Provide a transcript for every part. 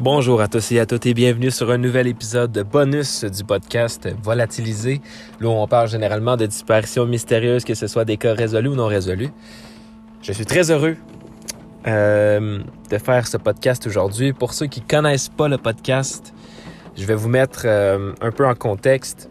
Bonjour à tous et à toutes et bienvenue sur un nouvel épisode de bonus du podcast Volatilisé, où on parle généralement de disparitions mystérieuses, que ce soit des cas résolus ou non résolus. Je suis très heureux euh, de faire ce podcast aujourd'hui. Pour ceux qui connaissent pas le podcast, je vais vous mettre euh, un peu en contexte.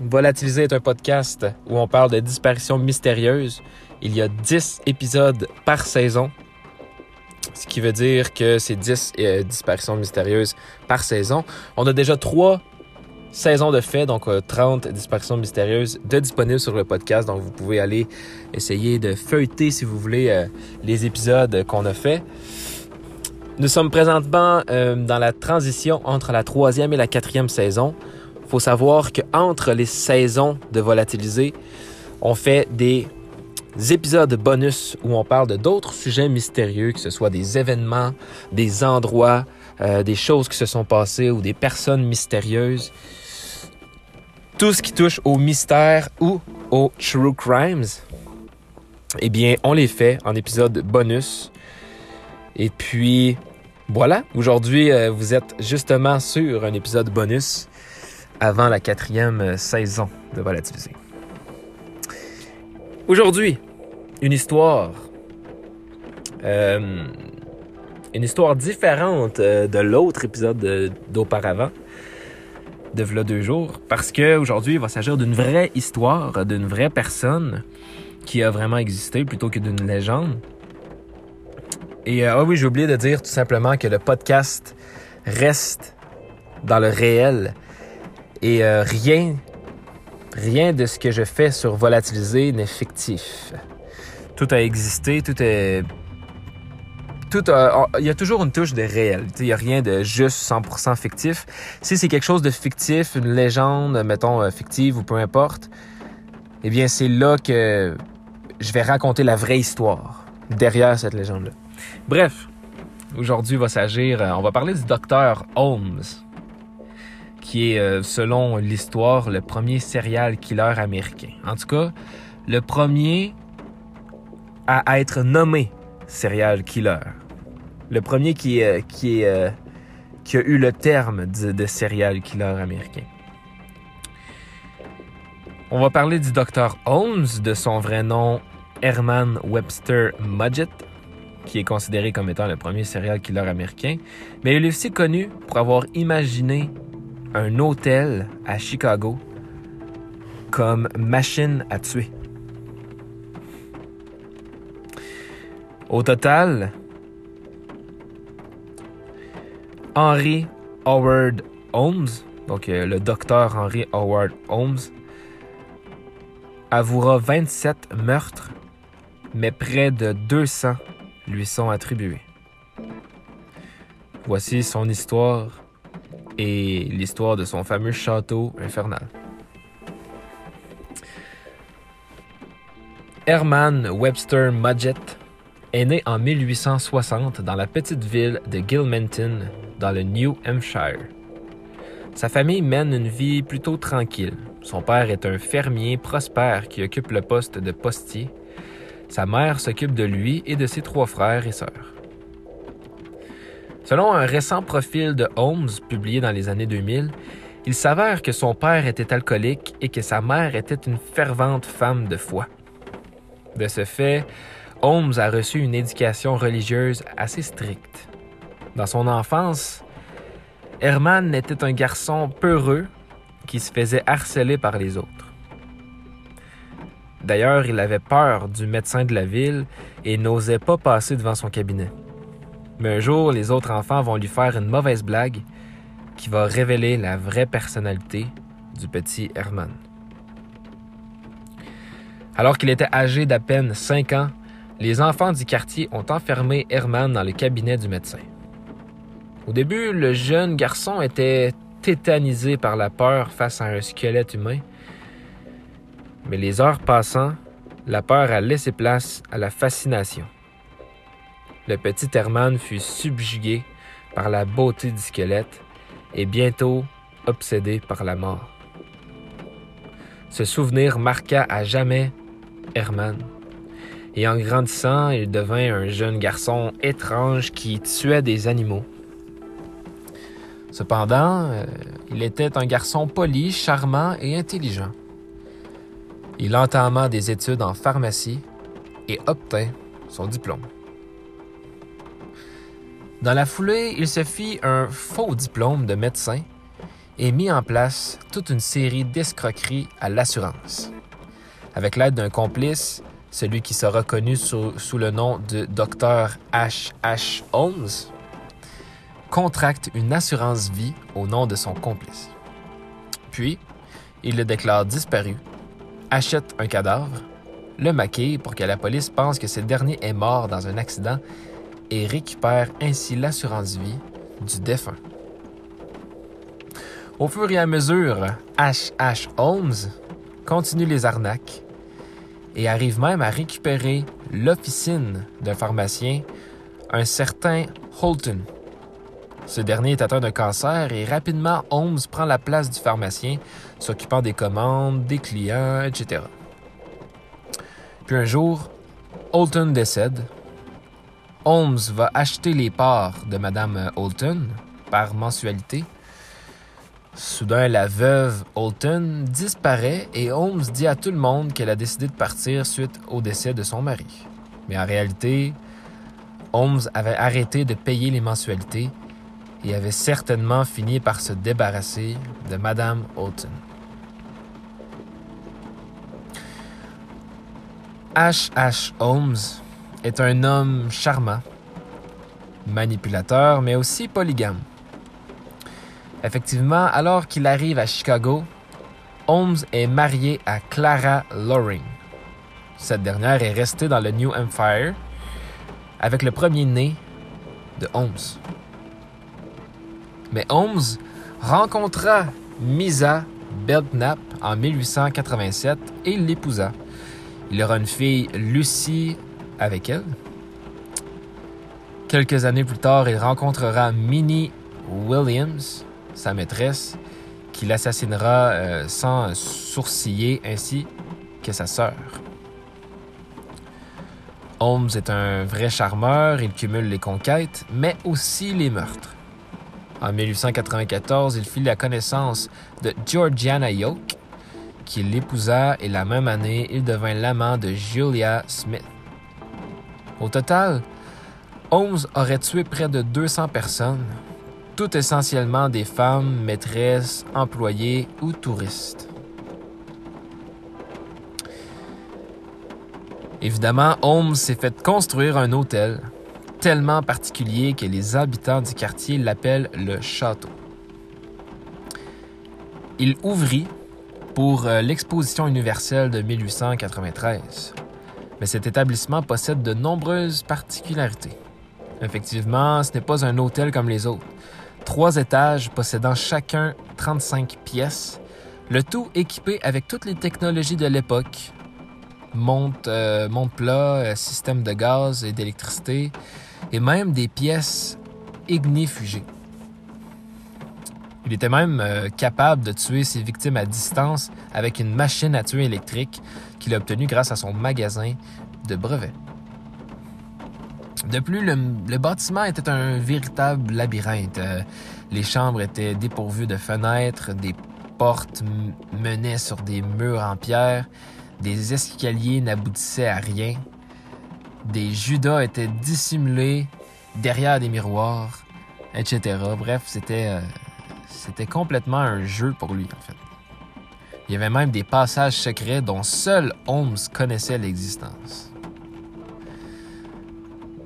Volatilisé est un podcast où on parle de disparitions mystérieuses. Il y a 10 épisodes par saison ce qui veut dire que c'est 10 euh, disparitions mystérieuses par saison. On a déjà trois saisons de fait, donc 30 euh, disparitions mystérieuses de disponibles sur le podcast. Donc vous pouvez aller essayer de feuilleter si vous voulez euh, les épisodes qu'on a fait. Nous sommes présentement dans la transition entre la troisième et la quatrième saison. Il faut savoir qu'entre les saisons de volatiliser, on fait des épisodes bonus où on parle de d'autres sujets mystérieux, que ce soit des événements, des endroits, euh, des choses qui se sont passées ou des personnes mystérieuses. Tout ce qui touche au mystère ou aux true crimes, eh bien, on les fait en épisode bonus. Et puis, voilà, aujourd'hui, euh, vous êtes justement sur un épisode bonus avant la quatrième saison de Volatilisé. Aujourd'hui, une histoire. Euh, une histoire différente euh, de l'autre épisode d'auparavant, de V'là deux jours, parce qu'aujourd'hui, il va s'agir d'une vraie histoire, d'une vraie personne qui a vraiment existé plutôt que d'une légende. Et euh, ah oui, j'ai oublié de dire tout simplement que le podcast reste dans le réel et rien Rien de ce que je fais sur Volatiliser n'est fictif. Tout a existé, tout est... Tout Il y a toujours une touche de réel. Il n'y a rien de juste 100% fictif. Si c'est quelque chose de fictif, une légende, mettons, euh, fictive ou peu importe, eh bien, c'est là que je vais raconter la vraie histoire derrière cette légende-là. Bref, aujourd'hui va s'agir... Euh, on va parler du docteur Holmes qui est, euh, selon l'histoire, le premier serial killer américain. En tout cas, le premier à être nommé serial killer. Le premier qui, euh, qui, euh, qui a eu le terme de, serial killer américain. On va parler du docteur Holmes, de son vrai nom Herman Webster Mudgett, qui est considéré comme étant le premier serial killer américain, mais il est aussi connu pour avoir imaginé un hôtel à Chicago comme machine à tuer. Au total, Henry Howard Holmes, donc euh, le docteur Henry Howard Holmes, avouera 27 meurtres, mais près de 200 lui sont attribués. Voici son histoire et l'histoire de son fameux château infernal. Herman Webster Mudgett est né en 1860 dans la petite ville de Gilmanton, dans le New Hampshire. Sa famille mène une vie plutôt tranquille. Son père est un fermier prospère qui occupe le poste de postier. Sa mère s'occupe de lui et de ses trois frères et sœurs. Selon un récent profil de Holmes publié dans les années 2000, il s'avère que son père était alcoolique et que sa mère était une fervente femme de foi. De ce fait, Holmes a reçu une éducation religieuse assez stricte. Dans son enfance, Herman était un garçon peureux qui se faisait harceler par les autres. D'ailleurs, il avait peur du médecin de la ville et n'osait pas passer devant son cabinet. Mais un jour, les autres enfants vont lui faire une mauvaise blague qui va révéler la vraie personnalité du petit Herman. Alors qu'il était âgé d'à peine 5 ans, les enfants du quartier ont enfermé Herman dans le cabinet du médecin. Au début, le jeune garçon était tétanisé par la peur face à un squelette humain. Mais les heures passant, la peur a laissé place à la fascination le petit Herman fut subjugué par la beauté du squelette et bientôt obsédé par la mort. Ce souvenir marqua à jamais Herman. Et en grandissant, il devint un jeune garçon étrange qui tuait des animaux. Cependant, euh, il était un garçon poli, charmant et intelligent. Il entama des études en pharmacie et obtint son diplôme. Dans la foulée, il se fit un faux diplôme de médecin et mit en place toute une série d'escroqueries à l'assurance. Avec l'aide d'un complice, celui qui sera connu sous, le nom de Dr. H. H. Holmes, contracte une assurance vie au nom de son complice. Puis, il le déclare disparu, achète un cadavre, le maquille pour que la police pense que ce dernier est mort dans un accident et récupère ainsi l'assurance vie du défunt. Au fur et à mesure, H. H. Holmes continue les arnaques et arrive même à récupérer l'officine d'un pharmacien, un certain Holton. Ce dernier est atteint d'un cancer et rapidement Holmes prend la place du pharmacien, s'occupant des commandes, des clients, etc. Puis un jour, Holton décède. Holmes va acheter les parts de Madame Holton par mensualité. Soudain, la veuve Holton disparaît et Holmes dit à tout le monde qu'elle a décidé de partir suite au décès de son mari. Mais en réalité, Holmes avait arrêté de payer les mensualités et avait certainement fini par se débarrasser de Madame Holton. H. H. Holmes est un homme charmant, manipulateur, mais aussi polygame. Effectivement, alors qu'il arrive à Chicago, Holmes est marié à Clara Loring. Cette dernière est restée dans le New Empire avec le premier né de Holmes. Mais Holmes rencontra Misa Belknap en 1887 et l'épousa. Il aura une fille, Lucie, avec elle. Quelques années plus tard, il rencontrera Minnie Williams, sa maîtresse, qui l'assassinera euh, sans sourciller ainsi que sa sœur. Holmes est un vrai charmeur, il cumule les conquêtes, mais aussi les meurtres. En 1894, il fit la connaissance de Georgiana Yoke, qui l'épousa et la même année, il devint l'amant de Julia Smith. Au total, Holmes aurait tué près de 200 personnes, toutes essentiellement des femmes, maîtresses, employées ou touristes. Évidemment, Holmes s'est fait construire un hôtel tellement particulier que les habitants du quartier l'appellent le château. Il ouvrit pour euh, l'exposition universelle de 1893, mais cet établissement possède de nombreuses particularités. Effectivement, ce n'est pas un hôtel comme les autres. Trois étages possédant chacun 35 pièces, le tout équipé avec toutes les technologies de l'époque, euh, monte plat, euh, système de gaz et d'électricité, et même des pièces ignifugées. Il était même euh, capable de tuer ses victimes à distance avec une machine à tuer électrique qu'il a obtenue grâce à son magasin de brevets. De plus, le, bâtiment était un véritable labyrinthe. Euh, les chambres étaient dépourvues de fenêtres, des portes menaient sur des murs en pierre, des escaliers n'aboutissaient à rien, des judas étaient dissimulés derrière des miroirs, etc. Bref, c'était euh, c'était complètement un jeu pour lui, en fait. Il y avait même des passages secrets dont seul Holmes connaissait l'existence.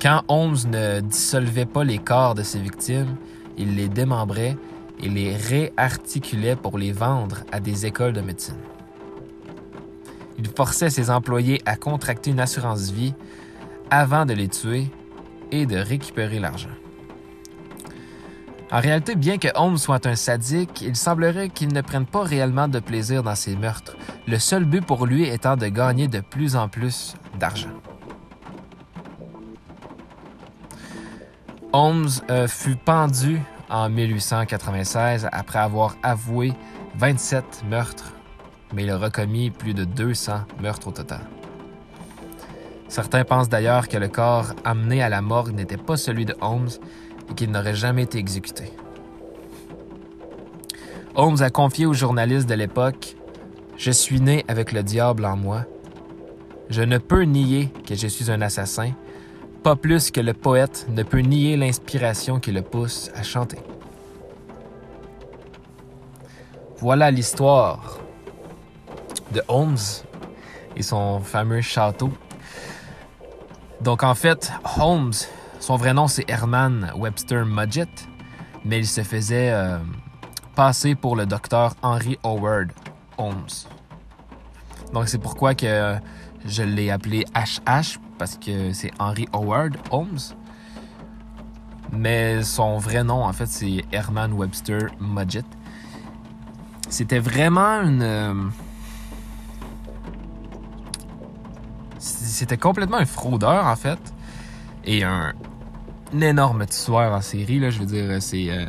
Quand Holmes ne dissolvait pas les corps de ses victimes, il les démembrait et les réarticulait pour les vendre à des écoles de médecine. Il forçait ses employés à contracter une assurance vie avant de les tuer et de récupérer l'argent. En réalité, bien que Holmes soit un sadique, il semblerait qu'il ne prenne pas réellement de plaisir dans ses meurtres, le seul but pour lui étant de gagner de plus en plus d'argent. Holmes euh, fut pendu en 1896 après avoir avoué 27 meurtres, mais il a recommis plus de 200 meurtres au total. Certains pensent d'ailleurs que le corps amené à la morgue n'était pas celui de Holmes et qu'il n'aurait jamais été exécuté. Holmes a confié aux journalistes de l'époque Je suis né avec le diable en moi. Je ne peux nier que je suis un assassin, pas plus que le poète ne peut nier l'inspiration qui le pousse à chanter. Voilà l'histoire de Holmes et son fameux château. Donc en fait, Holmes, son vrai nom c'est Herman Webster Mudgett, mais il se faisait euh, passer pour le docteur Henry Howard Holmes. Donc c'est pourquoi que je l'ai appelé HH parce que c'est Henry Howard Holmes. Mais son vrai nom en fait c'est Herman Webster Mudgett. C'était vraiment une euh, c'était complètement un fraudeur, en fait. Et un, énorme tueur en série, là. Je veux dire, c'est. Euh,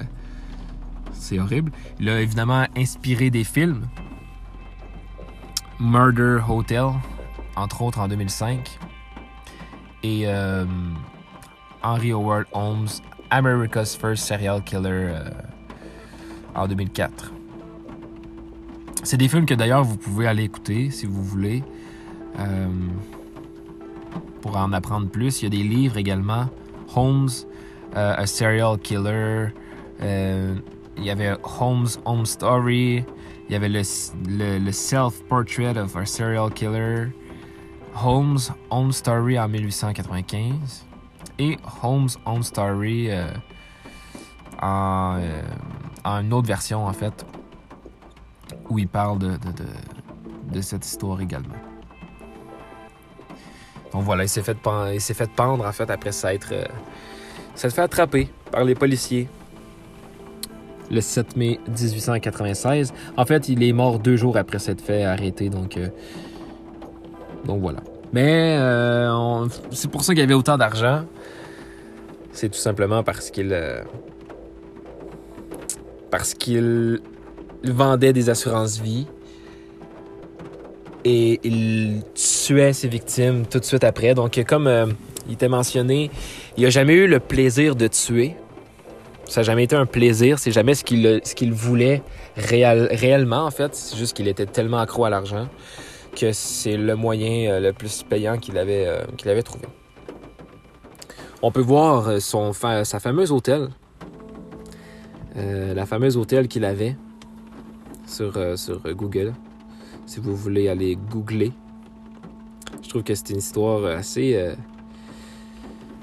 c'est horrible. Il a évidemment inspiré des films. Murder Hotel, entre autres en 2005. Et euh, Henry Howard Holmes, America's First Serial Killer euh, en 2004. C'est des films que d'ailleurs vous pouvez aller écouter si vous voulez pour en apprendre plus. Il y a des livres également. Holmes, euh, A Serial Killer. Euh, il y avait Holmes Home Story. Il y avait le, le, Self-Portrait of a Serial Killer. Holmes Home Story en 1895. Et Holmes Home Story euh, en, en, une autre version, en fait, où il parle de, de cette histoire également. Donc voilà, il s'est fait, pendre, il s'est fait pendre en fait après ça être, euh, s'être fait attraper par les policiers le 7 mai 1896. En fait, il est mort deux jours après s'être fait arrêter, donc, euh, donc voilà. Mais euh, c'est pour ça qu'il y avait autant d'argent. C'est tout simplement parce qu'il parce qu'il vendait des assurances vie et il tuait ses victimes tout de suite après. Donc, comme euh, il était mentionné, il n'a jamais eu le plaisir de tuer. Ça n'a jamais été un plaisir, c'est jamais ce qu'il ce voulait réellement, en fait. C'est juste qu'il était tellement accro à l'argent que c'est le moyen euh, le plus payant qu'il avait, euh, qu'il avait trouvé. On peut voir son, sa fameuse hôtel, la fameuse hôtel qu'il avait sur, sur Google si vous voulez aller googler. Je trouve que c'est une histoire assez euh,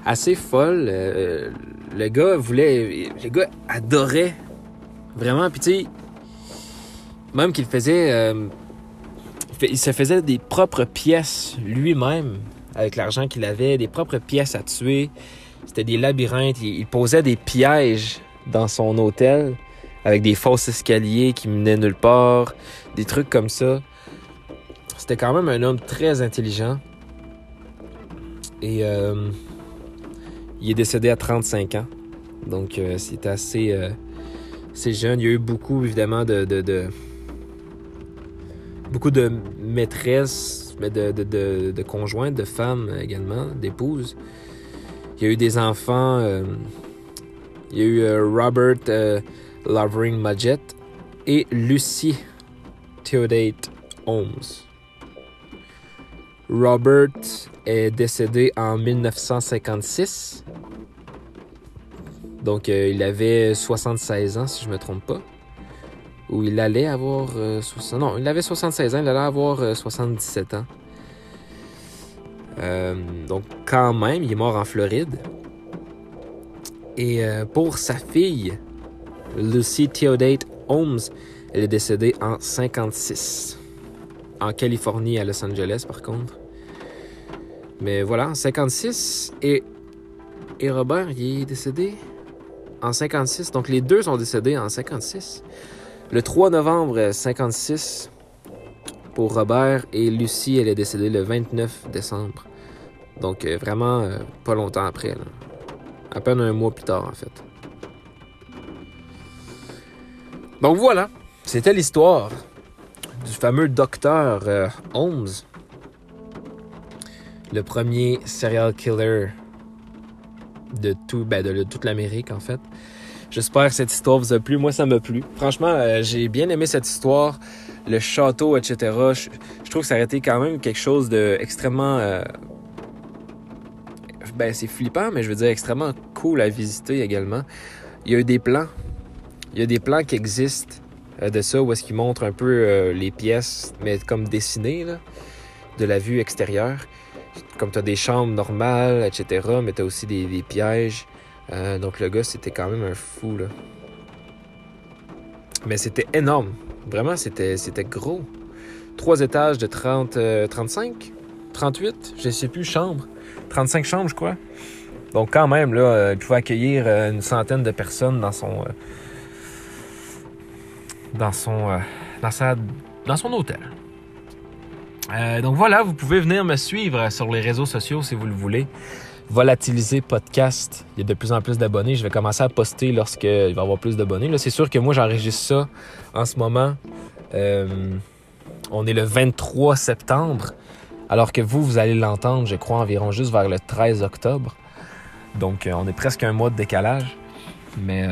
assez folle. Euh, le gars voulait, le gars adorait vraiment. Puis tu sais, même qu'il faisait, euh, il se faisait des propres pièces lui-même avec l'argent qu'il avait, des propres pièces à tuer. C'était des labyrinthes. Il, il posait des pièges dans son hôtel avec des fausses escaliers qui menaient nulle part, des trucs comme ça. C'était quand même un homme très intelligent. Et euh, il est décédé à 35 ans. Donc euh, c'est assez, euh, jeune. Il y a eu beaucoup, évidemment, de, beaucoup de maîtresses, de, de, de, conjointes, de femmes également, d'épouses. Il y a eu des enfants. il y a eu Robert Lovering Majet et Lucy Theodate Holmes. Robert est décédé en 1956. Donc, euh, il avait 76 ans, si je ne me trompe pas. Ou il allait avoir... Euh, non, il avait 76 ans, il allait avoir 77 euh, ans. donc, quand même, il est mort en Floride. Et pour sa fille, Lucy Theodate Holmes, elle est décédée en 56. En Californie, à Los Angeles, par contre. Mais voilà, 56. Et, et Robert, il est décédé en 56. Donc les deux sont décédés en 56. Le 3 novembre 56 pour Robert et Lucie, elle est décédée le 29 décembre. Donc euh, vraiment euh, pas longtemps après. À peine un mois plus tard en fait. Donc voilà, c'était l'histoire du fameux docteur euh, Holmes le premier serial killer de, tout, ben de, toute l'Amérique, en fait. J'espère que cette histoire vous a plu. Moi, ça m'a plu. Franchement, euh, j'ai bien aimé cette histoire. Le château, etc. Je, trouve que ça aurait été quand même quelque chose d'extrêmement... Euh... Ben, c'est flippant, mais je veux dire extrêmement cool à visiter également. Il y a eu des plans. Il y a des plans qui existent de ça où est-ce qu'ils montrent un peu euh, les pièces, mais comme dessinées, de la vue extérieure. Comme tu des chambres normales, etc., mais tu aussi des, pièges. Euh, donc le gars, c'était quand même un fou, là. Mais c'était énorme. Vraiment, c'était, c'était gros. Trois étages de 30, 35, 38, je sais plus, chambres. 35 chambres, je crois. Donc quand même, là, il pouvait accueillir une centaine de personnes dans son, dans son, euh, dans sa, dans son hôtel. Euh, donc voilà, vous pouvez venir me suivre sur les réseaux sociaux si vous le voulez. Volatiliser podcast. Il y a de plus en plus d'abonnés. Je vais commencer à poster lorsqu'il va y avoir plus d'abonnés. C'est sûr que moi, j'enregistre ça en ce moment. Euh, on est le 23 septembre, alors que vous, vous allez l'entendre, je crois, environ juste vers le 13 octobre. Donc, on est presque un mois de décalage. Mais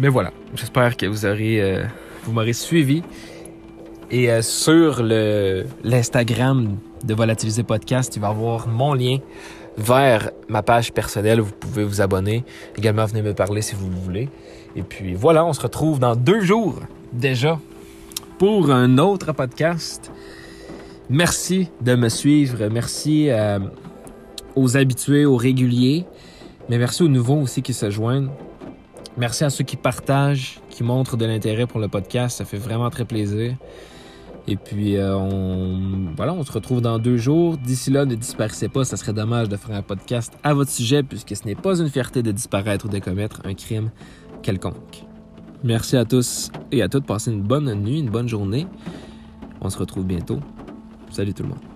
mais voilà, j'espère que vous aurez, euh, m'aurez suivi. Et euh, sur l'Instagram de Volatiliser Podcast, il va y avoir mon lien vers ma page personnelle. Vous pouvez vous abonner. Également, venez me parler si vous voulez. Et puis voilà, on se retrouve dans deux jours déjà pour un autre podcast. Merci de me suivre. Merci euh, aux habitués, aux réguliers. Mais merci aux nouveaux aussi qui se joignent. Merci à ceux qui partagent, qui montrent de l'intérêt pour le podcast. Ça fait vraiment très plaisir. Et puis, euh, on, voilà, on se retrouve dans deux jours. D'ici là, ne disparaissez pas. Ça serait dommage de faire un podcast à votre sujet puisque ce n'est pas une fierté de disparaître ou de commettre un crime quelconque. Merci à tous et à toutes. Passez une bonne nuit, une bonne journée. On se retrouve bientôt. Salut tout le monde.